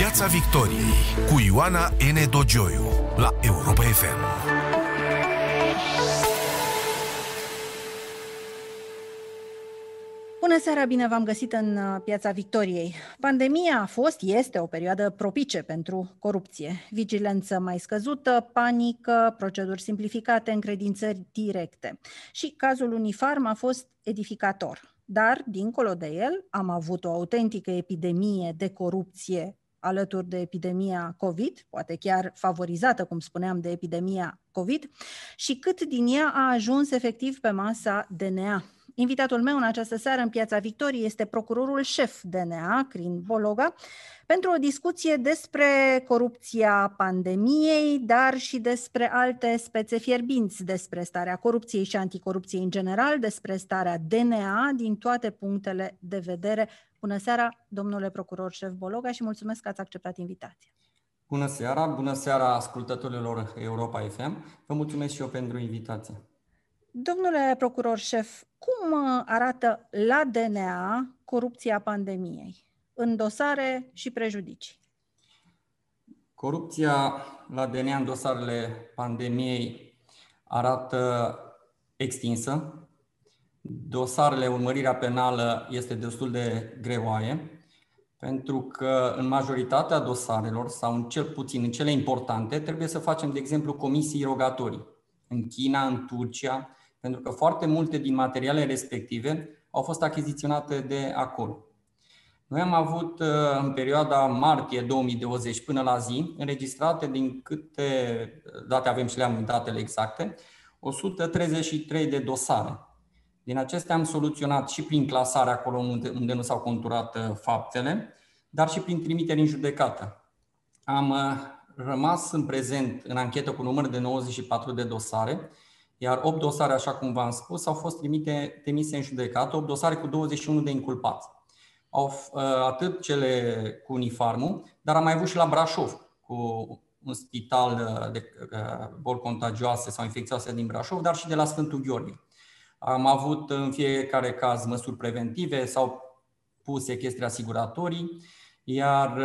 Piața Victoriei cu Ioana N. Dogioiu la Europa FM. Bună seara, bine v-am găsit în uh, Piața Victoriei. Pandemia a fost, este o perioadă propice pentru corupție. Vigilență mai scăzută, panică, proceduri simplificate, încredințări directe. Și cazul Unifarm a fost edificator. Dar, dincolo de el, am avut o autentică epidemie de corupție alături de epidemia COVID, poate chiar favorizată, cum spuneam, de epidemia COVID, și cât din ea a ajuns efectiv pe masa DNA. Invitatul meu în această seară în Piața Victoriei este procurorul șef DNA, Crin Bologa, pentru o discuție despre corupția pandemiei, dar și despre alte spețe fierbinți, despre starea corupției și anticorupției în general, despre starea DNA din toate punctele de vedere. Bună seara, domnule procuror șef Bologa, și mulțumesc că ați acceptat invitația. Bună seara, bună seara ascultătorilor Europa FM. Vă mulțumesc și eu pentru invitație. Domnule procuror șef, cum arată la DNA corupția pandemiei? în dosare și prejudicii. Corupția la DNA în dosarele pandemiei arată extinsă. Dosarele, urmărirea penală este destul de greoaie, pentru că în majoritatea dosarelor, sau în cel puțin în cele importante, trebuie să facem, de exemplu, comisii rogatorii. În China, în Turcia, pentru că foarte multe din materiale respective au fost achiziționate de acolo. Noi am avut uh, în perioada martie 2020 până la zi, înregistrate din câte date avem și le-am datele exacte, 133 de dosare. Din acestea am soluționat și prin clasare acolo unde, unde nu s-au conturat uh, faptele, dar și prin trimiteri în judecată. Am uh, rămas în prezent în anchetă cu număr de 94 de dosare, iar 8 dosare, așa cum v-am spus, au fost trimite, trimise în judecată, 8 dosare cu 21 de inculpați au uh, atât cele cu uniformul, dar am mai avut și la Brașov, cu un spital uh, de uh, boli contagioase sau infecțioase din Brașov, dar și de la Sfântul Gheorghe. Am avut în fiecare caz măsuri preventive sau puse chestii asiguratorii, iar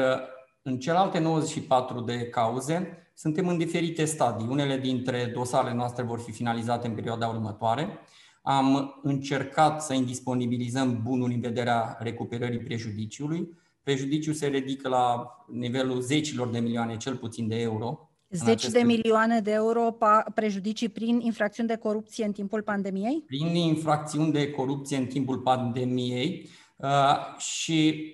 în celelalte 94 de cauze suntem în diferite stadii. Unele dintre dosarele noastre vor fi finalizate în perioada următoare, am încercat să indisponibilizăm bunul în vederea recuperării prejudiciului. Prejudiciul se ridică la nivelul zecilor de milioane, cel puțin de euro. Zeci de milioane de euro prejudicii prin infracțiuni de corupție în timpul pandemiei? Prin infracțiuni de corupție în timpul pandemiei uh, și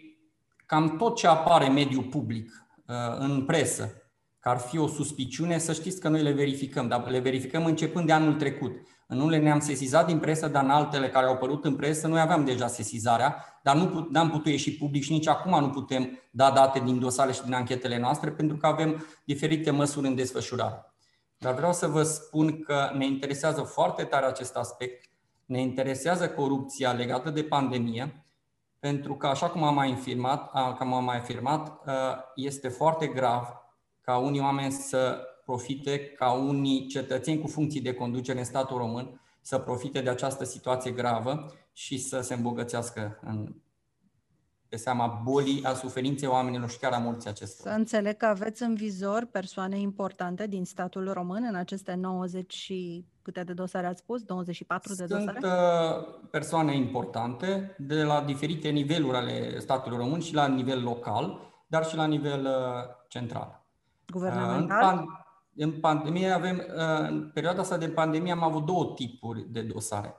cam tot ce apare în mediul public, uh, în presă, că ar fi o suspiciune, să știți că noi le verificăm, dar le verificăm începând de anul trecut. În unele ne-am sesizat din presă, dar în altele care au apărut în presă, noi aveam deja sesizarea, dar nu am putut ieși public și nici acum nu putem da date din dosare și din anchetele noastre, pentru că avem diferite măsuri în desfășurare. Dar vreau să vă spun că ne interesează foarte tare acest aspect, ne interesează corupția legată de pandemie, pentru că, așa cum am mai afirmat, cum am mai afirmat este foarte grav ca unii oameni să profite ca unii cetățeni cu funcții de conducere în statul român să profite de această situație gravă și să se îmbogățească în, pe seama bolii, a suferinței oamenilor și chiar a morții acestora. Să înțeleg că aveți în vizor persoane importante din statul român în aceste 90 și câte de dosare ați spus? 24 Sunt de dosare? Sunt uh, persoane importante de la diferite niveluri ale statului român și la nivel local, dar și la nivel uh, central. Guvernamental? În, în pandemie avem, uh, în perioada asta de pandemie am avut două tipuri de dosare.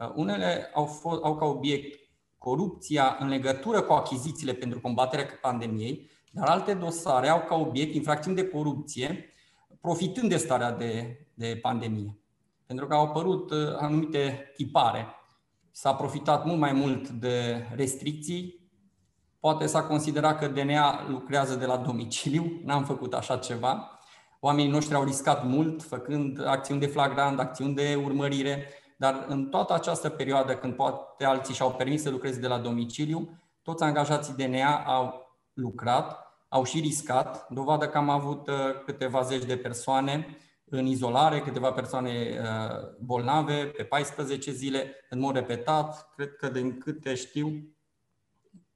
Uh, unele au, fost, au ca obiect corupția în legătură cu achizițiile pentru combaterea pandemiei, dar alte dosare au ca obiect infracțiuni de corupție profitând de starea de, de pandemie. Pentru că au apărut uh, anumite tipare. S-a profitat mult mai mult de restricții. Poate s-a considerat că DNA lucrează de la domiciliu, n-am făcut așa ceva Oamenii noștri au riscat mult făcând acțiuni de flagrant, acțiuni de urmărire, dar în toată această perioadă, când poate alții și-au permis să lucreze de la domiciliu, toți angajații DNA au lucrat, au și riscat, dovadă că am avut uh, câteva zeci de persoane în izolare, câteva persoane uh, bolnave pe 14 zile, în mod repetat, cred că din câte știu,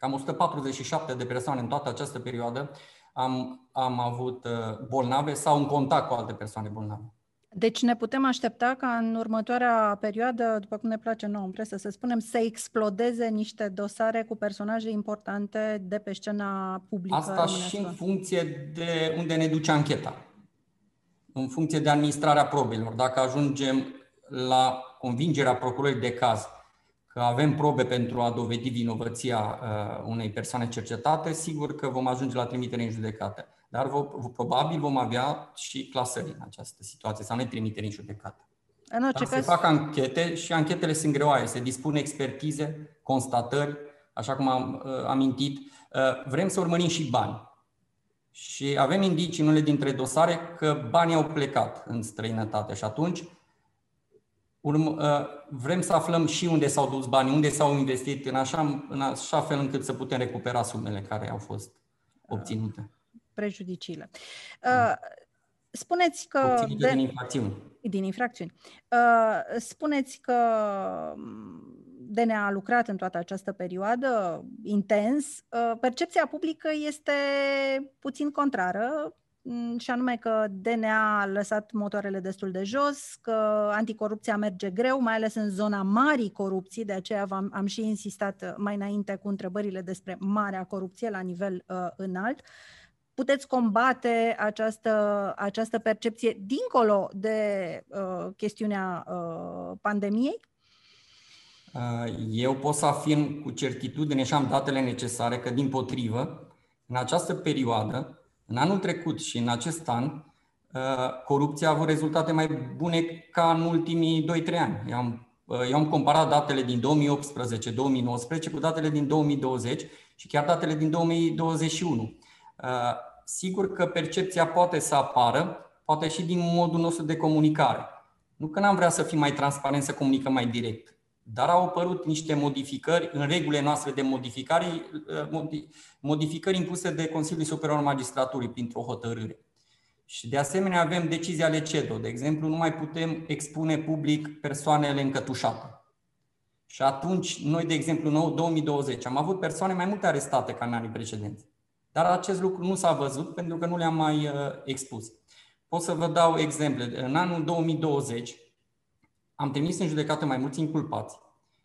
Cam 147 de persoane în toată această perioadă am, am avut uh, bolnave sau în contact cu alte persoane bolnave. Deci ne putem aștepta ca în următoarea perioadă, după cum ne place nouă în presă să spunem, să explodeze niște dosare cu personaje importante de pe scena publică. Asta și în funcție de unde ne duce ancheta. În funcție de administrarea probelor. Dacă ajungem la convingerea procurării de caz că avem probe pentru a dovedi vinovăția uh, unei persoane cercetate, sigur că vom ajunge la trimitere în judecată. Dar vo- probabil vom avea și clasări în această situație, sau ne trimiteri în judecată. În orice Dar caz... se fac anchete și anchetele sunt greoaie. Se dispune expertize, constatări, așa cum am uh, amintit. Uh, vrem să urmărim și bani. Și avem indicii în unele dintre dosare că banii au plecat în străinătate și atunci urm- uh, vrem să aflăm și unde s-au dus banii, unde s-au investit, în așa, în așa fel încât să putem recupera sumele care au fost obținute. Prejudiciile. Uh, spuneți că... Obținute de, din infracțiuni. Din infracțiuni. Uh, spuneți că DNA a lucrat în toată această perioadă intens. Percepția publică este puțin contrară Mm, și anume că DNA a lăsat motoarele destul de jos, că anticorupția merge greu, mai ales în zona marii corupții, de aceea am, am și insistat uh, mai înainte cu întrebările despre marea corupție la nivel uh, înalt. Puteți combate această, această percepție dincolo de uh, chestiunea uh, pandemiei? Uh, eu pot să afirm cu certitudine și am datele necesare că, din potrivă, în această perioadă, în anul trecut și în acest an, uh, corupția a avut rezultate mai bune ca în ultimii 2-3 ani. Eu am, uh, eu am comparat datele din 2018-2019 cu datele din 2020 și chiar datele din 2021. Uh, sigur că percepția poate să apară, poate și din modul nostru de comunicare. Nu că n-am vrea să fim mai transparent, să comunicăm mai direct. Dar au apărut niște modificări în regulile noastre de modificare, uh, modificări impuse de Consiliul Superior al Magistraturii printr-o hotărâre. Și de asemenea avem decizia ale CEDO. De exemplu, nu mai putem expune public persoanele încătușate. Și atunci, noi, de exemplu, în 2020 am avut persoane mai multe arestate ca în anii precedenți. Dar acest lucru nu s-a văzut pentru că nu le-am mai uh, expus. Pot să vă dau exemple. În anul 2020, am trimis în judecată mai mulți inculpați,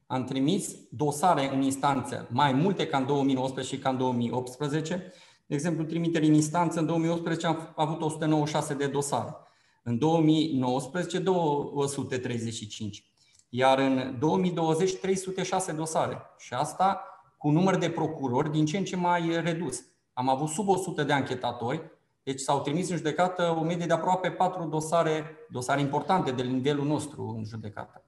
am trimis dosare în instanță mai multe ca în 2019 și ca în 2018. De exemplu, trimiteri în instanță, în 2018 am avut 196 de dosare. În 2019, 235. Iar în 2020, 306 dosare. Și asta cu număr de procurori din ce în ce mai redus. Am avut sub 100 de anchetatori, deci s-au trimis în judecată o medie de aproape patru dosare, dosare importante de nivelul nostru în judecată.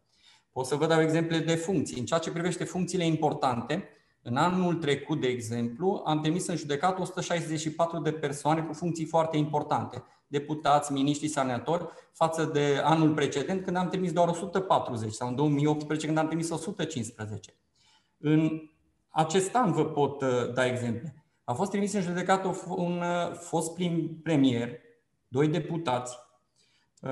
Pot să vă dau exemple de funcții. În ceea ce privește funcțiile importante, în anul trecut, de exemplu, am trimis în judecată 164 de persoane cu funcții foarte importante, deputați, miniștri, senatori, față de anul precedent, când am trimis doar 140, sau în 2018, când am trimis 115. În acest an vă pot uh, da exemple. A fost trimis în judecată un uh, fost prim premier, doi deputați, uh,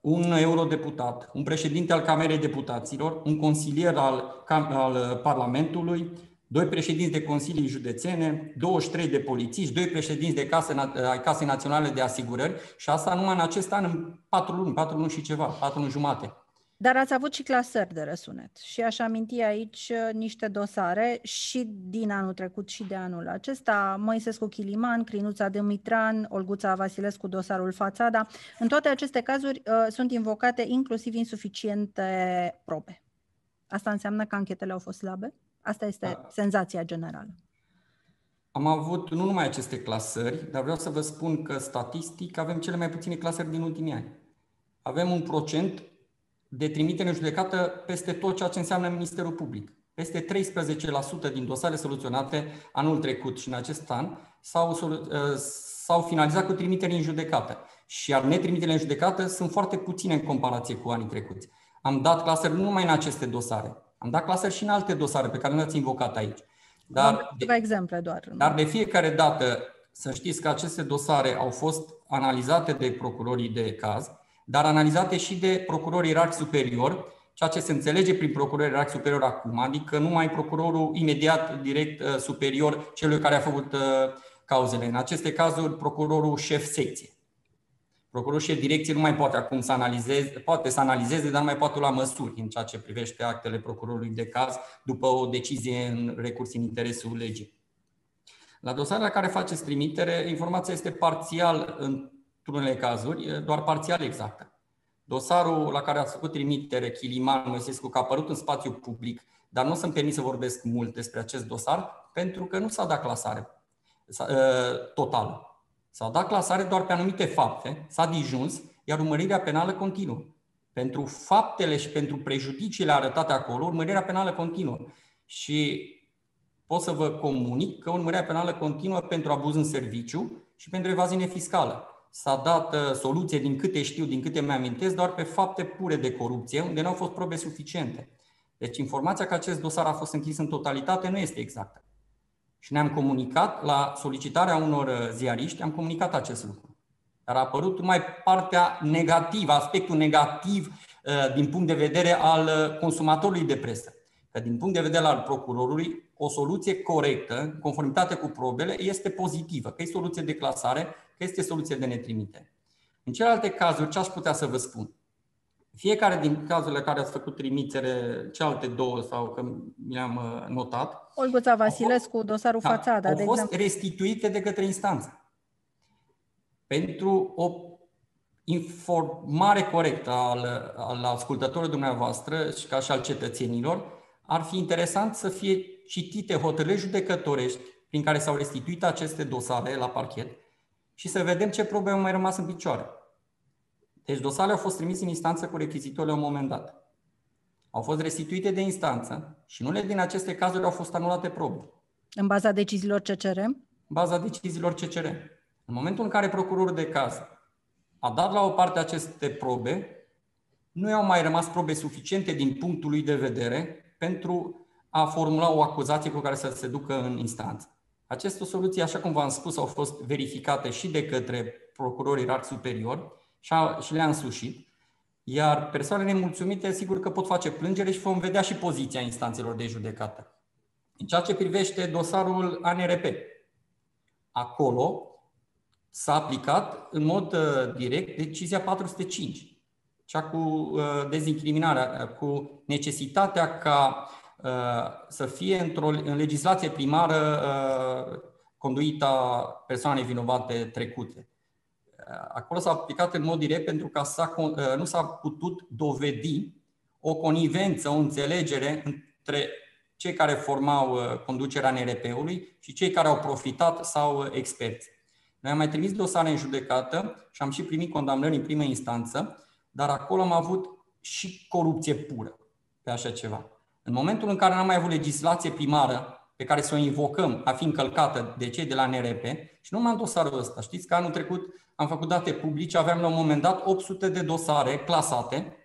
un eurodeputat, un președinte al Camerei Deputaților, un consilier al, al uh, Parlamentului, doi președinți de consilii județene, 23 de polițiști, doi președinți de case, ai Casei Naționale de Asigurări și asta numai în acest an, în patru luni, patru luni și ceva, patru luni jumate. Dar ați avut și clasări de răsunet și aș aminti aici uh, niște dosare și din anul trecut și de anul acesta, Moisescu Chiliman, Crinuța Dumitran, Olguța Vasilescu, dosarul Fațada. În toate aceste cazuri uh, sunt invocate inclusiv insuficiente probe. Asta înseamnă că anchetele au fost slabe? Asta este da. senzația generală. Am avut nu numai aceste clasări, dar vreau să vă spun că statistic avem cele mai puține clasări din ultimii ani. Avem un procent de trimitere în judecată peste tot ceea ce înseamnă Ministerul Public. Peste 13% din dosare soluționate anul trecut și în acest an s-au, uh, s-au finalizat cu trimitere în judecată. Și iar netrimitere în judecată sunt foarte puține în comparație cu anii trecuți. Am dat clasări nu numai în aceste dosare, am dat clasări și în alte dosare pe care le-ați invocat aici. Dar de, exemple doar. Dar de fiecare dată să știți că aceste dosare au fost analizate de procurorii de caz dar analizate și de procurori ierarhi superior, ceea ce se înțelege prin procurorul ierarhic superior acum, adică numai procurorul imediat direct uh, superior celui care a făcut uh, cauzele. În aceste cazuri, procurorul șef secție. Procurorul șef direcție nu mai poate acum să analizeze, poate să analizeze, dar nu mai poate lua măsuri în ceea ce privește actele procurorului de caz după o decizie în recurs în interesul legii. La dosarele la care faceți trimitere, informația este parțial într-unele cazuri, doar parțial exactă. Dosarul la care ați făcut trimitere, Chiliman Moisescu, că a apărut în spațiu public, dar nu o să-mi permit să vorbesc mult despre acest dosar, pentru că nu s-a dat clasare ă, totală. S-a dat clasare doar pe anumite fapte, s-a dijuns, iar urmărirea penală continuă. Pentru faptele și pentru prejudiciile arătate acolo, urmărirea penală continuă. Și pot să vă comunic că urmărirea penală continuă pentru abuz în serviciu și pentru evaziune fiscală s-a dat uh, soluție, din câte știu, din câte mi-amintesc, doar pe fapte pure de corupție, unde nu au fost probe suficiente. Deci informația că acest dosar a fost închis în totalitate nu este exactă. Și ne-am comunicat, la solicitarea unor uh, ziariști, am comunicat acest lucru. Dar a apărut mai partea negativă, aspectul negativ uh, din punct de vedere al consumatorului de presă. Că din punct de vedere al procurorului, o soluție corectă, în conformitate cu probele, este pozitivă, că e soluție de clasare că este soluție de netrimite. În celelalte cazuri, ce aș putea să vă spun? Fiecare din cazurile care ați făcut trimitere, cealaltă două sau că mi le-am uh, notat, Olguța Vasilescu, fost, dosarul da, Fațada, au de fost exemplu. restituite de către instanță. Pentru o informare corectă al, al ascultătorilor dumneavoastră și ca și al cetățenilor, ar fi interesant să fie citite hotărâri judecătorești prin care s-au restituit aceste dosare la parchet și să vedem ce probe au mai rămas în picioare. Deci dosarele au fost trimise în instanță cu rechizitorile la un moment dat. Au fost restituite de instanță și nu din aceste cazuri au fost anulate probe. În baza deciziilor CCR? În baza deciziilor CCR. În momentul în care procurorul de caz a dat la o parte aceste probe, nu i-au mai rămas probe suficiente din punctul lui de vedere pentru a formula o acuzație cu care să se ducă în instanță. Aceste soluții, așa cum v-am spus, au fost verificate și de către procurorii rar superior și le-a însușit. Iar persoanele nemulțumite, sigur că pot face plângere și vom vedea și poziția instanțelor de judecată. În ceea ce privește dosarul ANRP, acolo s-a aplicat în mod uh, direct decizia 405, cea cu uh, dezincriminarea, cu necesitatea ca Uh, să fie într-o în legislație primară uh, conduita persoanei vinovate trecute. Uh, acolo s-a aplicat în mod direct pentru că s-a, nu s-a putut dovedi o conivență, o înțelegere între cei care formau conducerea NRP-ului și cei care au profitat sau experți. Noi am mai trimis dosare în judecată și am și primit condamnări în primă instanță, dar acolo am avut și corupție pură pe așa ceva. În momentul în care n-am mai avut legislație primară pe care să o invocăm a fi încălcată de cei de la NRP, și nu m-am dosarul ăsta. Știți că anul trecut am făcut date publice, aveam la un moment dat 800 de dosare clasate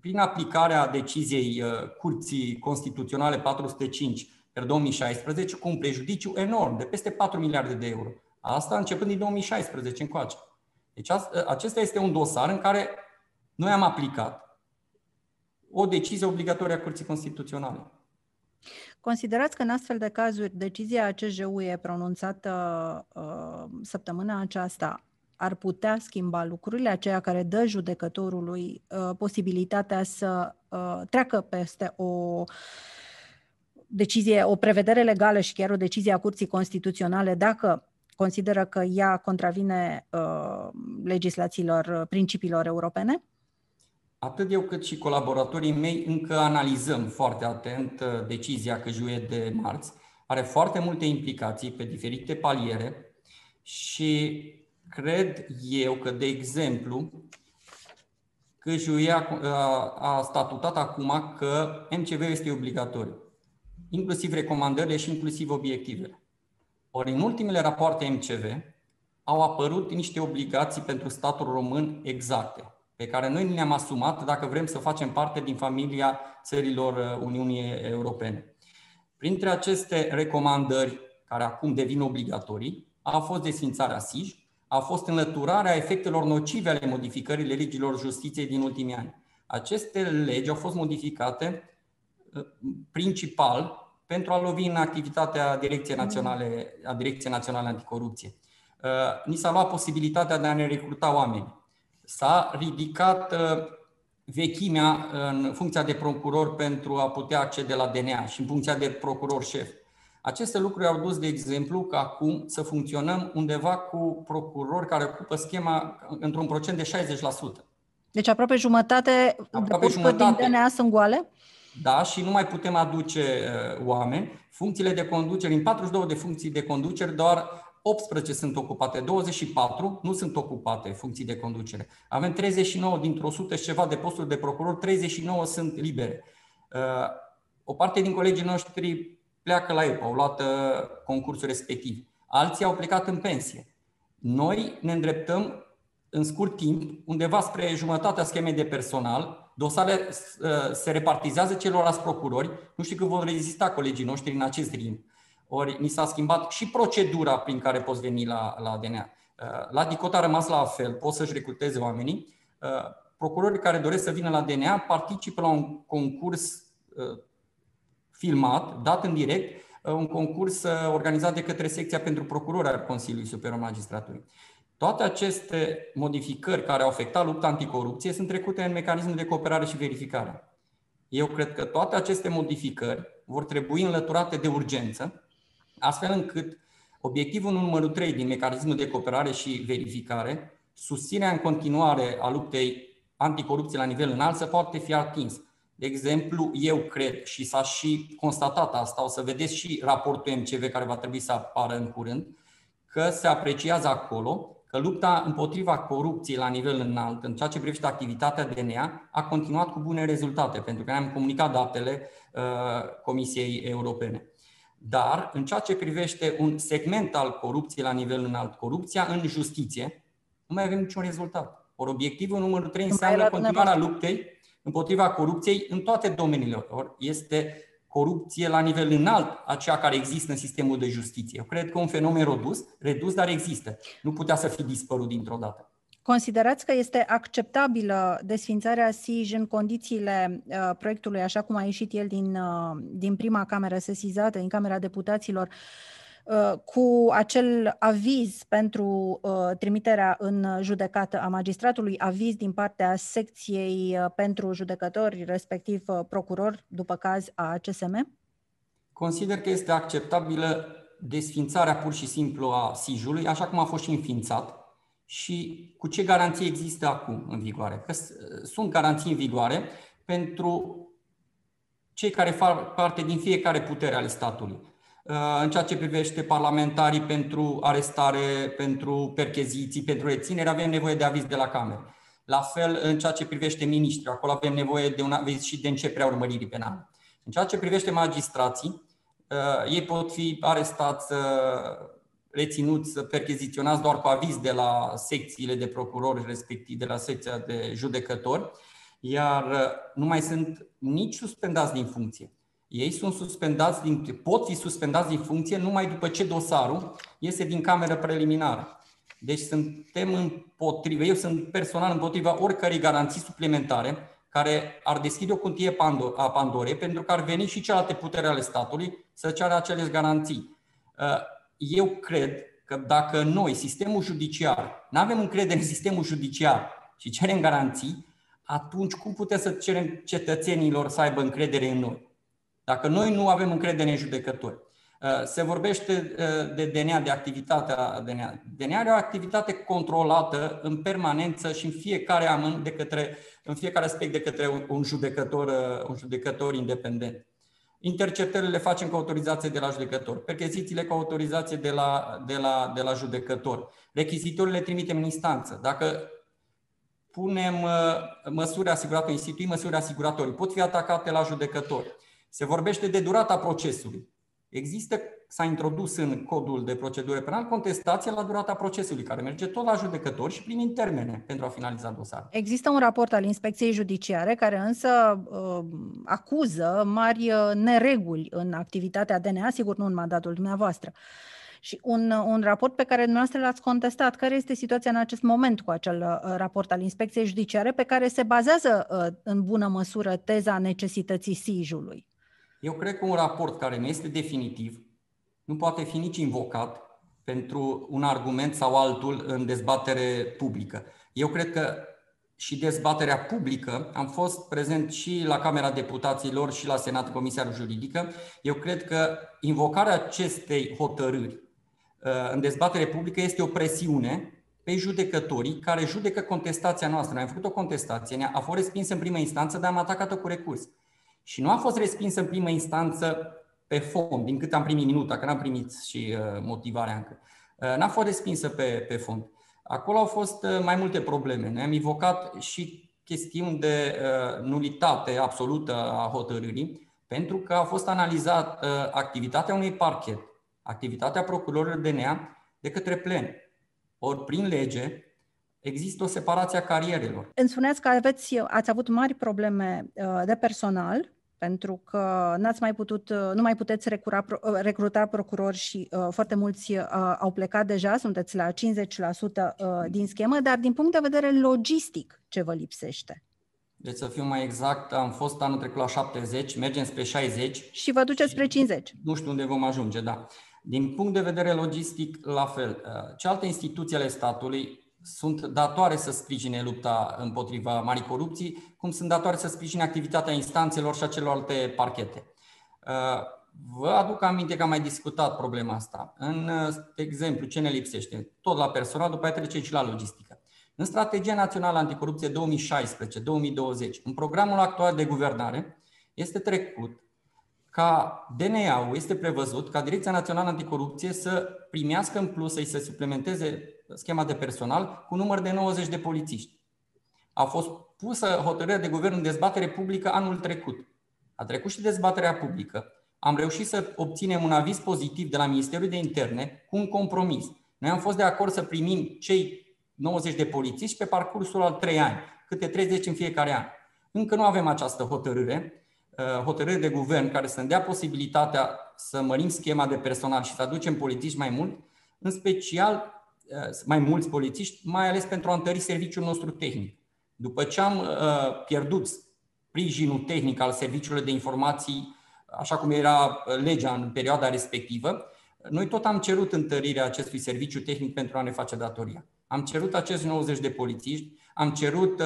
prin aplicarea deciziei uh, Curții Constituționale 405 per 2016 cu un prejudiciu enorm de peste 4 miliarde de euro. Asta începând din 2016 încoace. Deci acesta este un dosar în care noi am aplicat o decizie obligatorie a Curții Constituționale. Considerați că în astfel de cazuri decizia CJU pronunțată uh, săptămâna aceasta ar putea schimba lucrurile, aceea care dă judecătorului uh, posibilitatea să uh, treacă peste o decizie, o prevedere legală și chiar o decizie a Curții Constituționale dacă consideră că ea contravine uh, legislațiilor, principiilor europene? Atât eu cât și colaboratorii mei încă analizăm foarte atent uh, decizia Căjuie de marți. Are foarte multe implicații pe diferite paliere și cred eu că, de exemplu, Căjuie a statutat acum că MCV este obligatoriu, inclusiv recomandările și inclusiv obiectivele. Ori în ultimele rapoarte MCV au apărut niște obligații pentru statul român exacte pe care noi ne-am asumat dacă vrem să facem parte din familia țărilor uh, Uniunii Europene. Printre aceste recomandări, care acum devin obligatorii, a fost desfințarea SIJ, a fost înlăturarea efectelor nocive ale modificării legilor justiției din ultimii ani. Aceste legi au fost modificate uh, principal pentru a lovi în activitatea Direcției Naționale, a Direcției Naționale Anticorupție. Uh, ni s-a luat posibilitatea de a ne recruta oameni. S-a ridicat uh, vechimea în funcția de procuror pentru a putea accede la DNA și în funcția de procuror șef. Aceste lucruri au dus, de exemplu, că acum să funcționăm undeva cu procurori care ocupă schema într-un procent de 60%. Deci aproape jumătate aproape de jumătate, din DNA sunt goale? Da, și nu mai putem aduce uh, oameni. Funcțiile de conducere, în 42 de funcții de conducere, doar 18 sunt ocupate, 24 nu sunt ocupate funcții de conducere. Avem 39 dintr-o 100 și ceva de posturi de procuror, 39 sunt libere. Uh, o parte din colegii noștri pleacă la EPA, au luat uh, concursul respectiv. Alții au plecat în pensie. Noi ne îndreptăm în scurt timp, undeva spre jumătatea schemei de personal, dosarele uh, se repartizează celorlalți procurori, nu știu cât vor rezista colegii noștri în acest ritm. Ori ni s-a schimbat și procedura prin care poți veni la, la DNA. Uh, la DICOT a rămas la fel, poți să-și recruteze oamenii. Procurorii care doresc să vină la DNA participă la un concurs filmat, dat în direct, uh, un concurs uh, organizat de către secția pentru procurori al Consiliului Superior Magistraturii. Toate aceste modificări care au afectat lupta anticorupție sunt trecute în mecanismul de cooperare și verificare. Eu cred că toate aceste modificări vor trebui înlăturate de urgență, astfel încât obiectivul numărul 3 din mecanismul de cooperare și verificare, susținerea în continuare a luptei anticorupție la nivel înalt, să poate fi atins. De exemplu, eu cred și s-a și constatat asta, o să vedeți și raportul MCV care va trebui să apară în curând, că se apreciază acolo că lupta împotriva corupției la nivel înalt, în ceea ce privește activitatea DNA, a continuat cu bune rezultate, pentru că ne-am comunicat datele uh, Comisiei Europene. Dar, în ceea ce privește un segment al corupției la nivel înalt, corupția în justiție, nu mai avem niciun rezultat. Ori obiectivul numărul 3 înseamnă continuarea luptei împotriva corupției în toate domeniile. Este corupție la nivel înalt, aceea care există în sistemul de justiție. Eu cred că un fenomen redus, redus, dar există. Nu putea să fi dispărut dintr-o dată. Considerați că este acceptabilă desfințarea SIJ în condițiile uh, proiectului, așa cum a ieșit el din, uh, din prima cameră sesizată, din Camera Deputaților, uh, Uh, cu acel aviz pentru uh, trimiterea în judecată a magistratului, aviz din partea secției uh, pentru judecători, respectiv procuror, după caz a CSM? Consider că este acceptabilă desfințarea pur și simplu a SIJ-ului, așa cum a fost și înființat, și cu ce garanții există acum în vigoare. Că sunt garanții în vigoare pentru cei care fac parte din fiecare putere ale statului. Uh, în ceea ce privește parlamentarii pentru arestare, pentru percheziții, pentru reținere, avem nevoie de aviz de la Cameră. La fel, în ceea ce privește miniștri, acolo avem nevoie de un aviz și de începerea urmăririi penale. În ceea ce privește magistrații, uh, ei pot fi arestați, uh, reținuți, percheziționați doar cu aviz de la secțiile de procurori, respectiv de la secția de judecători, iar nu mai sunt nici suspendați din funcție ei sunt suspendați din, pot fi suspendați din funcție numai după ce dosarul iese din cameră preliminară. Deci suntem împotriva, eu sunt personal împotriva oricărei garanții suplimentare care ar deschide o cutie a Pandorei pentru că ar veni și celelalte putere ale statului să ceară acele garanții. Uh, eu cred că dacă noi, sistemul judiciar, nu avem încredere în sistemul judiciar și cerem garanții, atunci cum putem să cerem cetățenilor să aibă încredere în noi? Dacă noi nu avem încredere în judecători, uh, se vorbește uh, de DNA, de activitatea DNA. DNA are o activitate controlată în permanență și în fiecare amân de către, în fiecare aspect de către un judecător, uh, un judecător independent. Interceptările le facem cu autorizație de la judecător, perchezițiile cu autorizație de la, de la, de la judecător, rechizitorile trimitem în instanță. Dacă punem măsuri asiguratorii, instituim măsuri asiguratorii, pot fi atacate la judecători. Se vorbește de durata procesului. Există, s-a introdus în codul de procedură penal contestația la durata procesului, care merge tot la judecători și prin termene pentru a finaliza dosarul. Există un raport al Inspecției Judiciare care însă uh, acuză mari uh, nereguli în activitatea DNA, sigur nu în mandatul dumneavoastră. Și un, un raport pe care dumneavoastră l-ați contestat, care este situația în acest moment cu acel uh, raport al Inspecției Judiciare, pe care se bazează uh, în bună măsură teza necesității SIJ-ului? Eu cred că un raport care nu este definitiv nu poate fi nici invocat pentru un argument sau altul în dezbatere publică. Eu cred că și dezbaterea publică, am fost prezent și la Camera Deputaților și la Senat Comisia Juridică, eu cred că invocarea acestei hotărâri uh, în dezbatere publică este o presiune pe judecătorii care judecă contestația noastră. Noi am făcut o contestație, a fost respinsă în primă instanță, dar am atacat-o cu recurs. Și nu a fost respinsă în primă instanță pe fond, din cât am primit minuta, că n-am primit și uh, motivarea încă. Uh, n-a fost respinsă pe, pe fond. Acolo au fost uh, mai multe probleme. Noi am invocat și chestiuni de nulitate absolută a hotărârii, pentru că a fost analizat activitatea unui parchet, activitatea procurorilor DNA de către plen. Ori prin lege există o separație a carierelor. Îmi spuneați că aveți, ați avut mari probleme de personal pentru că n-ați mai putut, nu mai puteți recura, recruta procurori și uh, foarte mulți uh, au plecat deja, sunteți la 50% uh, din schemă, dar din punct de vedere logistic, ce vă lipsește? Deci să fiu mai exact, am fost anul trecut la 70, mergem spre 60. Și vă duceți spre 50. Nu știu unde vom ajunge, da. Din punct de vedere logistic, la fel. Uh, ce alte instituții ale statului sunt datoare să sprijine lupta împotriva marii corupții, cum sunt datoare să sprijine activitatea instanțelor și a celorlalte parchete. Uh, vă aduc aminte că am mai discutat problema asta. În uh, exemplu, ce ne lipsește? Tot la personal, după aceea trece și la logistică. În Strategia Națională Anticorupție 2016-2020, în programul actual de guvernare, este trecut ca DNA-ul este prevăzut ca Direcția Națională Anticorupție să primească în plus, să-i se suplimenteze schema de personal cu număr de 90 de polițiști. A fost pusă hotărârea de guvern în dezbatere publică anul trecut. A trecut și dezbaterea publică. Am reușit să obținem un aviz pozitiv de la Ministerul de Interne cu un compromis. Noi am fost de acord să primim cei 90 de polițiști pe parcursul al 3 ani, câte 30 în fiecare an. Încă nu avem această hotărâre, Uh, hotărâri de guvern care să ne dea posibilitatea să mărim schema de personal și să aducem polițiști mai mult, în special uh, mai mulți polițiști, mai ales pentru a întări serviciul nostru tehnic. După ce am uh, pierdut sprijinul tehnic al serviciului de informații, așa cum era legea în perioada respectivă, noi tot am cerut întărirea acestui serviciu tehnic pentru a ne face datoria. Am cerut acești 90 de polițiști, am cerut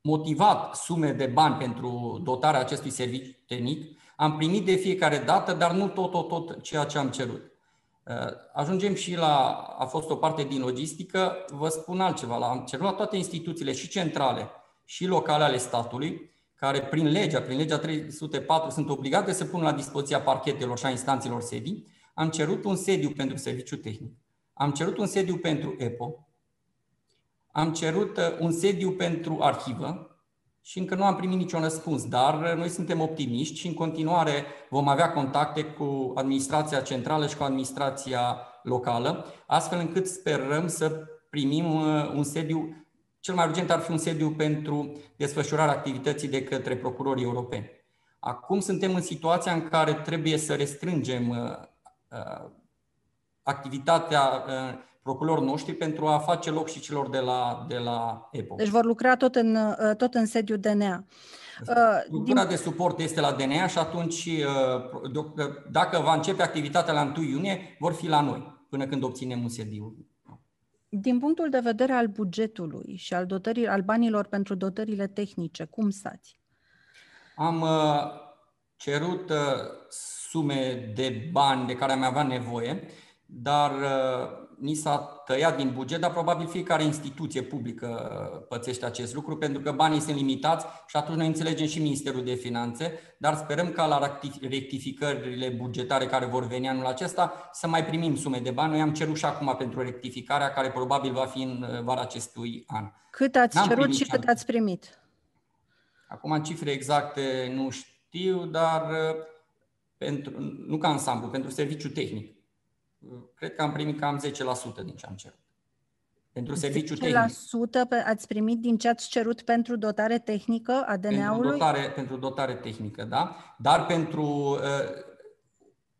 motivat sume de bani pentru dotarea acestui serviciu tehnic, am primit de fiecare dată, dar nu tot, tot, tot ceea ce am cerut. Uh, ajungem și la, a fost o parte din logistică, vă spun altceva, am cerut la toate instituțiile și centrale și locale ale statului, care prin legea, prin legea 304 sunt obligate să pună la dispoziția parchetelor și a instanțelor sedii, am cerut un sediu pentru serviciu tehnic. Am cerut un sediu pentru EPO, am cerut uh, un sediu pentru arhivă și încă nu am primit niciun răspuns, dar uh, noi suntem optimiști și în continuare vom avea contacte cu administrația centrală și cu administrația locală, astfel încât sperăm să primim uh, un sediu cel mai urgent ar fi un sediu pentru desfășurarea activității de către procurorii europeni. Acum suntem în situația în care trebuie să restrângem activitatea procurorii noștri pentru a face loc și celor de la, de la EPO. Deci vor lucra tot în, uh, tot în sediul DNA. Structura uh, Din... de suport este la DNA și atunci, uh, dacă va începe activitatea la 1 iunie, vor fi la noi, până când obținem un sediu. Din punctul de vedere al bugetului și al, dotării, al banilor pentru dotările tehnice, cum stați? Am cerut sume de bani de care am avea nevoie, dar ni s-a tăiat din buget, dar probabil fiecare instituție publică pățește acest lucru, pentru că banii sunt limitați și atunci noi înțelegem și Ministerul de Finanțe, dar sperăm ca la rectificările bugetare care vor veni anul acesta să mai primim sume de bani. Noi am cerut și acum pentru rectificarea care probabil va fi în vara acestui an. Cât ați N-am cerut și cât ați primit? Acum în cifre exacte nu știu, dar pentru, nu ca ansamblu, pentru serviciu tehnic cred că am primit cam 10% din ce am cerut. Pentru serviciu 10% tehnic. ați primit din ce ați cerut pentru dotare tehnică a DNA-ului? Pentru dotare, pentru dotare tehnică, da. Dar pentru uh,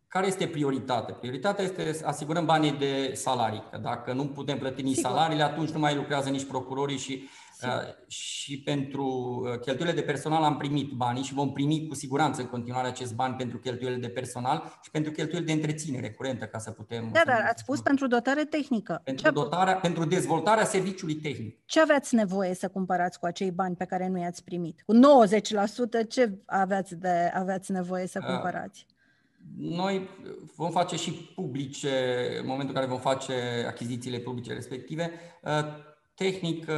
care este prioritatea? Prioritatea este să asigurăm banii de salarii. Că dacă nu putem plăti nici Sigur. salariile, atunci nu mai lucrează nici procurorii și, uh, și pentru uh, cheltuielile de personal am primit banii și vom primi cu siguranță în continuare acest bani pentru cheltuielile de personal și pentru cheltuielile de întreținere curentă ca să putem... Da, dar ați spus pentru dotare tehnică. pentru, dotarea, pentru dezvoltarea serviciului tehnic. Ce aveți nevoie să cumpărați cu acei bani pe care nu i-ați primit? Cu 90% ce aveți, de, aveți nevoie să Uh, cumpărați? Noi vom face și publice, în momentul în care vom face achizițiile publice respective, uh, tehnică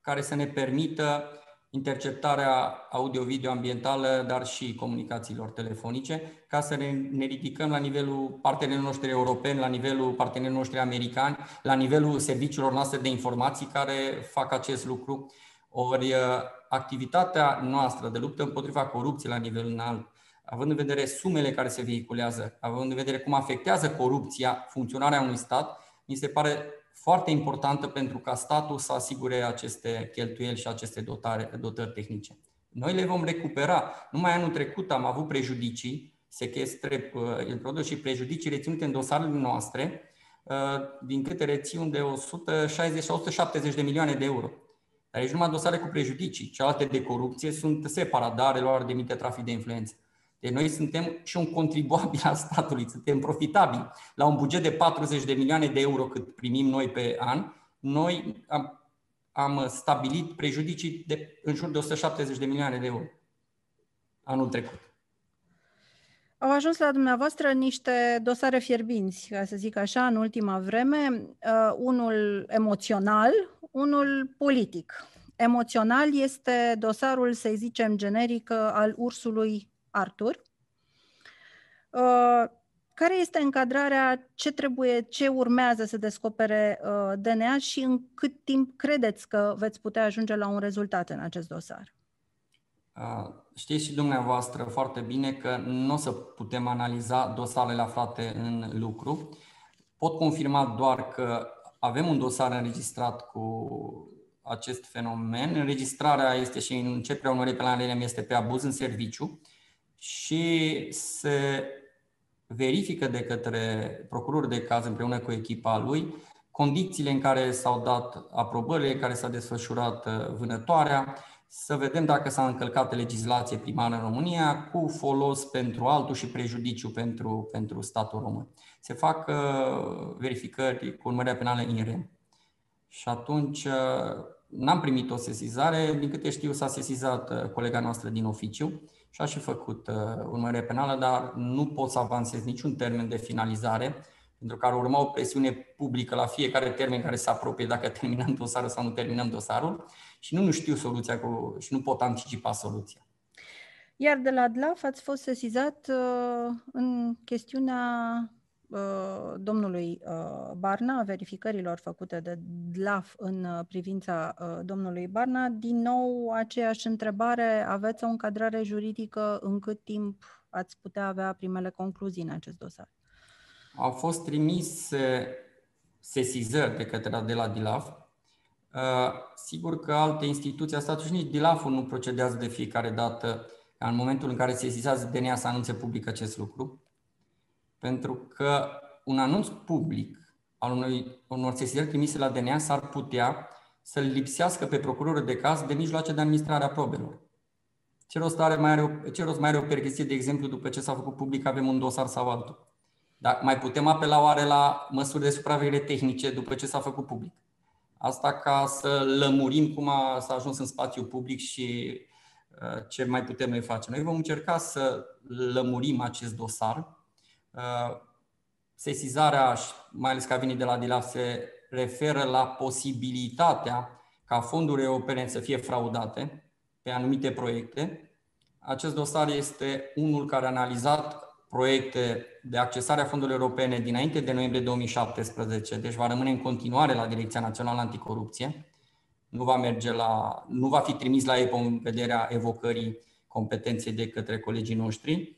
care să ne permită interceptarea audio-video ambientală, dar și comunicațiilor telefonice, ca să ne, ne ridicăm la nivelul partenerilor noștri europeni, la nivelul partenerilor noștri americani, la nivelul serviciilor noastre de informații care fac acest lucru. Ori uh, activitatea noastră de luptă împotriva corupției la nivel înalt, având în vedere sumele care se vehiculează, având în vedere cum afectează corupția funcționarea unui stat, mi se pare foarte importantă pentru ca statul să asigure aceste cheltuieli și aceste dotare, dotări tehnice. Noi le vom recupera. Numai anul trecut am avut prejudicii, sechestre, el produs și prejudicii reținute în dosarele noastre, din câte rețiun de 160-170 de milioane de euro. Dar aici numai dosare cu prejudicii. Cealaltă de corupție sunt separat, dar reluare de minte, trafic de influență. Deci noi suntem și un contribuabil al statului, suntem profitabili. La un buget de 40 de milioane de euro cât primim noi pe an, noi am, am stabilit prejudicii de în jur de 170 de milioane de euro anul trecut. Au ajuns la dumneavoastră niște dosare fierbinți, ca să zic așa, în ultima vreme, uh, unul emoțional, unul politic. Emoțional este dosarul, să zicem, generic al ursului Artur. Uh, care este încadrarea, ce trebuie, ce urmează să descopere uh, DNA și în cât timp credeți că veți putea ajunge la un rezultat în acest dosar? Uh, știți și dumneavoastră foarte bine că nu o să putem analiza dosarele aflate în lucru. Pot confirma doar că avem un dosar înregistrat cu acest fenomen. Înregistrarea este și începerea unor penale este pe abuz în serviciu și se verifică de către procurorul de caz împreună cu echipa lui condițiile în care s-au dat aprobările, în care s-a desfășurat uh, vânătoarea, să vedem dacă s-a încălcat legislație primară în România cu folos pentru altul și prejudiciu pentru, pentru statul român. Se fac uh, verificări cu urmărirea penală în rem. Și atunci uh, n-am primit o sesizare, din câte știu s-a sesizat colega noastră din oficiu și a și făcut uh, urmărire penală, dar nu pot să avansez niciun termen de finalizare, pentru că ar urma o presiune publică la fiecare termen care se apropie dacă terminăm dosarul sau nu terminăm dosarul și nu, nu știu soluția cu, și nu pot anticipa soluția. Iar de la DLAF ați fost sesizat uh, în chestiunea uh, domnului uh, Barna, verificărilor făcute de DLAF în uh, privința uh, domnului Barna. Din nou, aceeași întrebare, aveți o încadrare juridică în cât timp ați putea avea primele concluzii în acest dosar? Au fost trimise sesizări de către de la DILAF. Sigur că alte instituții a statului și nici DILAF-ul nu procedează de fiecare dată în momentul în care se sesizează DNA să anunțe public acest lucru. Pentru că un anunț public al unui, unor sesizări trimise la DNA s-ar putea să lipsească pe procurorul de caz de mijloace de administrare a probelor. Ce rost, are, mai are o, ce rost mai are o percheție, de exemplu, după ce s-a făcut public, avem un dosar sau altul? Dar mai putem apela oare la măsuri de supraveghere tehnice după ce s-a făcut public? Asta ca să lămurim cum a, s-a ajuns în spațiu public și uh, ce mai putem noi face. Noi vom încerca să lămurim acest dosar. Uh, sesizarea, mai ales că a venit de la DILAF, se referă la posibilitatea ca fondurile europene să fie fraudate pe anumite proiecte. Acest dosar este unul care a analizat proiecte de accesare a fondurilor europene dinainte de noiembrie 2017, deci va rămâne în continuare la Direcția Națională Anticorupție. Nu va, merge la, nu va fi trimis la EPO în vederea evocării competenței de către colegii noștri.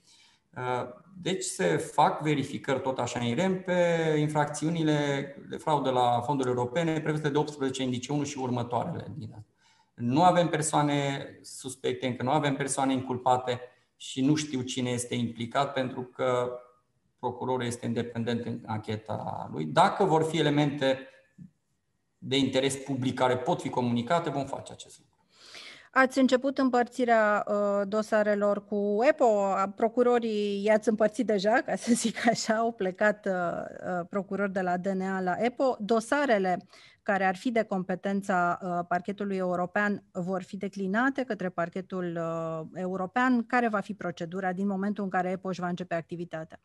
Deci se fac verificări tot așa în REM pe infracțiunile de fraudă la fonduri europene prevăzute de 18 indice 1 și următoarele. Nu avem persoane suspecte, încă nu avem persoane inculpate, și nu știu cine este implicat pentru că procurorul este independent în ancheta lui. Dacă vor fi elemente de interes public care pot fi comunicate, vom face acest lucru. Ați început împărțirea uh, dosarelor cu EPO, procurorii i-ați împărțit deja, ca să zic așa, au plecat uh, uh procurori de la DNA la EPO. Dosarele care ar fi de competența uh, parchetului european vor fi declinate către parchetul uh, european. Care va fi procedura din momentul în care EPO își va începe activitatea?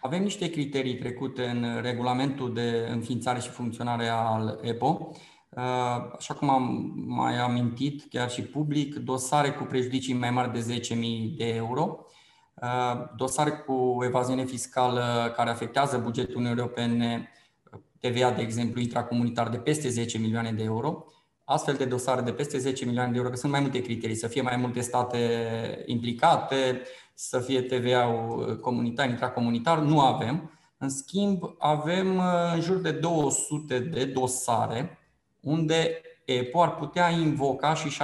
Avem niște criterii trecute în regulamentul de înființare și funcționare al EPO. Uh, așa cum am mai amintit, chiar și public, dosare cu prejudicii mai mari de 10.000 de euro, dosare cu evaziune fiscală care afectează bugetul Uniunii Europene. TVA, de exemplu, intracomunitar de peste 10 milioane de euro, astfel de dosare de peste 10 milioane de euro, că sunt mai multe criterii, să fie mai multe state implicate, să fie TVA-ul comunitar, intracomunitar, nu avem. În schimb, avem uh, în jur de 200 de dosare unde EPO ar putea invoca și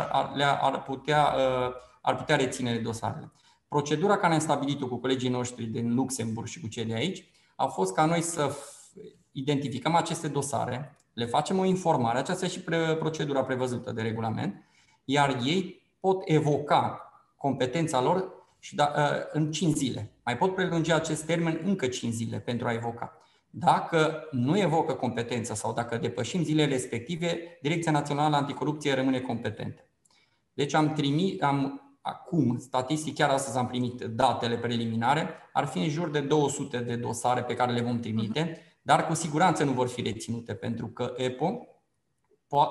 ar putea, uh, ar putea reține dosarele. Procedura care am stabilit-o cu colegii noștri din Luxemburg și cu cei de aici a fost ca noi să identificăm aceste dosare, le facem o informare, aceasta e și procedura prevăzută de regulament, iar ei pot evoca competența lor și da, ă, în 5 zile. Mai pot prelungi acest termen încă 5 zile pentru a evoca. Dacă nu evocă competența sau dacă depășim zilele respective, Direcția Națională Anticorupție rămâne competentă. Deci am trimis, am, acum, statistic, chiar astăzi am primit datele preliminare, ar fi în jur de 200 de dosare pe care le vom trimite dar cu siguranță nu vor fi reținute, pentru că EPO uh,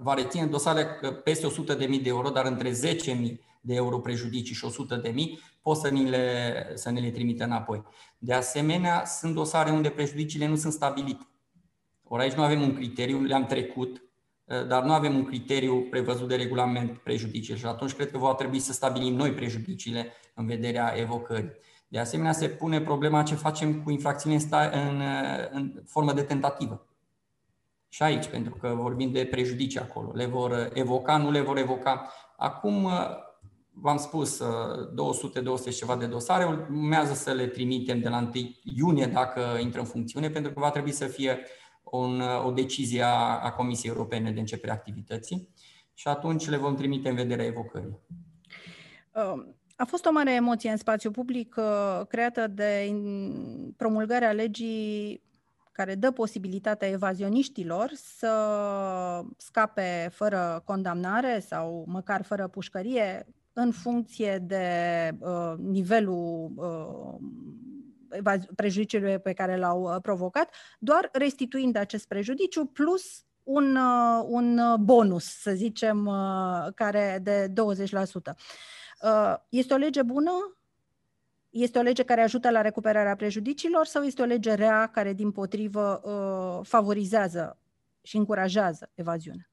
va reține dosare uh, peste 100.000 de euro, dar între 10.000 de euro prejudicii și 100.000 pot să ni le, să ne le trimite înapoi. De asemenea, sunt dosare unde prejudiciile nu sunt stabilite. Ori aici nu avem un criteriu, le-am trecut, uh, dar nu avem un criteriu prevăzut de regulament prejudiciile și atunci cred că va trebui să stabilim noi prejudiciile în vederea evocării. De asemenea, se pune problema ce facem cu infracțiuni în, în, în formă de tentativă. Și aici, pentru că vorbim de prejudicii acolo. Le vor evoca, nu le vor evoca. Acum, v-am spus, 200-200 ceva de dosare, urmează să le trimitem de la 1 iunie dacă intră în funcțiune, pentru că va trebui să fie un, o decizie a, a Comisiei Europene de începere activității. Și atunci le vom trimite în vederea evocării. Um a fost o mare emoție în spațiu public uh, creată de promulgarea legii care dă posibilitatea evazioniștilor să scape fără condamnare sau măcar fără pușcărie în funcție de uh, nivelul uh, prejudiciului pe care l-au uh, provocat, doar restituind acest prejudiciu plus un, uh, un bonus, să zicem, uh, care de 20%. Uh, este o lege bună? Este o lege care ajută la recuperarea prejudiciilor sau este o lege rea care, din potrivă, uh, favorizează și încurajează evaziunea?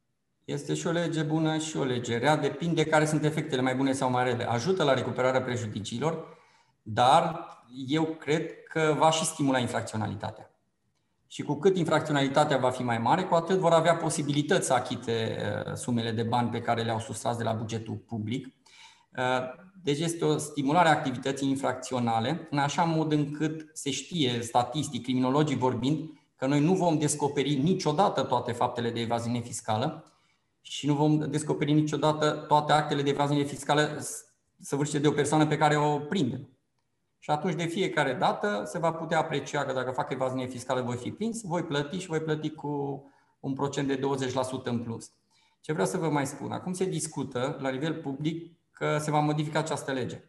Este și o lege bună și o lege rea, depinde care sunt efectele mai bune sau mai rele. Ajută la recuperarea prejudiciilor, dar eu cred că va și stimula infracționalitatea. Și cu cât infracționalitatea va fi mai mare, cu atât vor avea posibilități să achite uh, sumele de bani pe care le-au sustras de la bugetul public. Uh, deci este o stimulare a activității infracționale, în așa mod încât se știe, statistic, criminologii vorbind, că noi nu vom descoperi niciodată toate faptele de evaziune fiscală și nu vom descoperi niciodată toate actele de evaziune fiscală săvârșite de o persoană pe care o prindem. Și atunci, de fiecare dată, se va putea aprecia că dacă fac evaziune fiscală, voi fi prins, voi plăti și voi plăti cu un procent de 20% în plus. Ce vreau să vă mai spun? Acum se discută la nivel public că se va modifica această lege.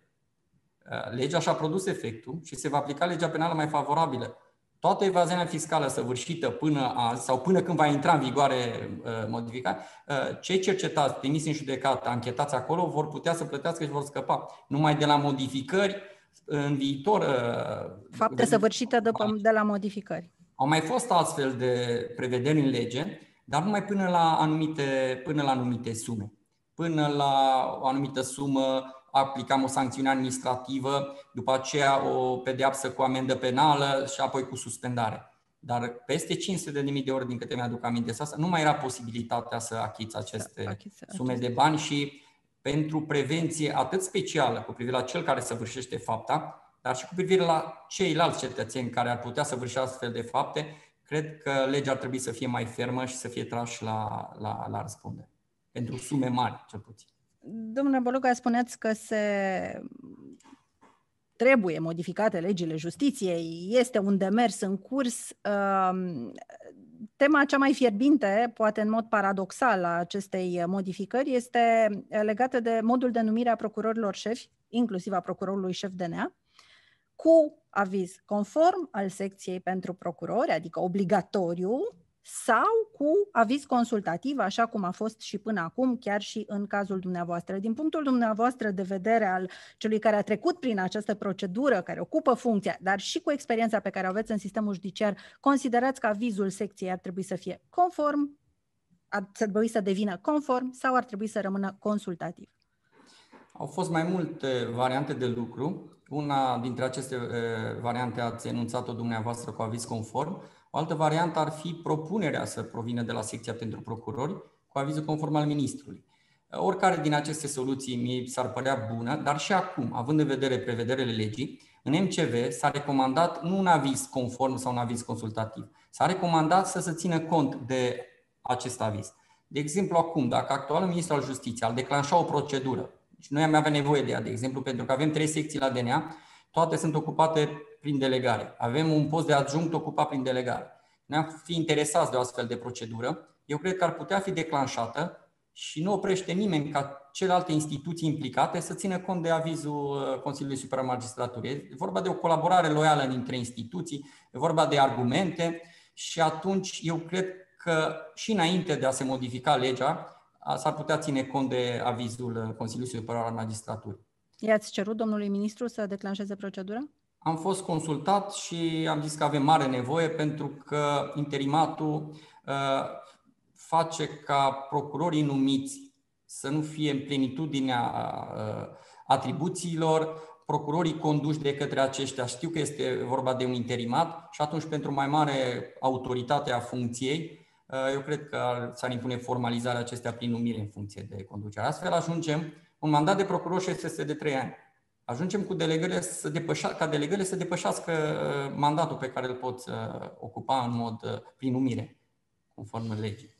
Uh, legea și-a produs efectul și se va aplica legea penală mai favorabilă. Toată evaziunea fiscală săvârșită până azi sau până când va intra în vigoare uh, modificarea, uh, cei cercetați, trimiși în judecată, anchetați acolo, vor putea să plătească și vor scăpa. Numai de la modificări în viitor. Fapte săvârșite de, de la modificări. Au mai fost astfel de prevederi în lege, dar numai până la anumite, până la anumite sume până la o anumită sumă aplicam o sancțiune administrativă, după aceea o pedeapsă cu amendă penală și apoi cu suspendare. Dar peste 500 de mii de ori, din câte mi-aduc aminte asta, nu mai era posibilitatea să achiți aceste achiți, sume de bani și pentru prevenție atât specială cu privire la cel care săvârșește fapta, dar și cu privire la ceilalți cetățeni care ar putea să vârșească astfel de fapte, cred că legea ar trebui să fie mai fermă și să fie trași la, la, la răspundere. Pentru sume mari, cel puțin. Domnule Boluga, spuneți că se trebuie modificate legile justiției, este un demers în curs. Um, tema cea mai fierbinte, poate în mod paradoxal, a acestei modificări este legată de modul de numire a procurorilor șefi, inclusiv a procurorului șef DNA, cu aviz conform al secției pentru procurori, adică obligatoriu, sau cu aviz consultativ, așa cum a fost și până acum, chiar și în cazul dumneavoastră. Din punctul dumneavoastră de vedere al celui care a trecut prin această procedură, care ocupă funcția, dar și cu experiența pe care o aveți în sistemul judiciar, considerați că avizul secției ar trebui să fie conform, ar trebui să devină conform sau ar trebui să rămână consultativ? Au fost mai multe variante de lucru. Una dintre aceste eh, variante ați enunțat-o dumneavoastră cu aviz conform. O altă variantă ar fi propunerea să provină de la secția pentru procurori cu avizul conform al ministrului. Oricare din aceste soluții mi s-ar părea bună, dar și acum, având în vedere prevederile legii, în MCV s-a recomandat nu un aviz conform sau un aviz consultativ, s-a recomandat să se țină cont de acest aviz. De exemplu, acum, dacă actualul ministru al justiției ar declanșa o procedură, și noi am avea nevoie de ea, de exemplu, pentru că avem trei secții la DNA, toate sunt ocupate prin delegare. Avem un post de adjunct ocupat prin delegare. Ne-am fi interesați de o astfel de procedură. Eu cred că ar putea fi declanșată și nu oprește nimeni ca celelalte instituții implicate să țină cont de avizul uh, Consiliului Superior Magistraturii. E vorba de o colaborare loială între instituții, e vorba de argumente și atunci eu cred că și înainte de a se modifica legea, s-ar putea ține cont de avizul uh, Consiliului Superior al Magistraturii. I-ați cerut domnului ministru să declanșeze procedura? Am fost consultat și am zis că avem mare nevoie pentru că interimatul uh, face ca procurorii numiți să nu fie în plenitudinea uh, atribuțiilor, procurorii conduși de către aceștia știu că este vorba de un interimat și atunci pentru mai mare autoritate a funcției, uh, eu cred că s-ar impune formalizarea acestea prin numire în funcție de conducere. Astfel ajungem, un mandat de procuror și este de 3 ani ajungem cu delegările să depășa, ca delegările să depășească uh, mandatul pe care îl poți uh, ocupa în mod uh, prin numire, conform legii.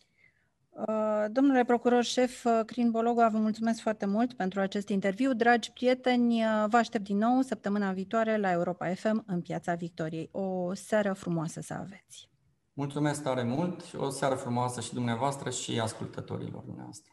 Domnule procuror șef Crin Bologa, vă mulțumesc foarte mult pentru acest interviu. Dragi prieteni, vă aștept din nou săptămâna viitoare la Europa FM în Piața Victoriei. O seară frumoasă să aveți! Mulțumesc tare mult și o seară frumoasă și dumneavoastră și ascultătorilor dumneavoastră.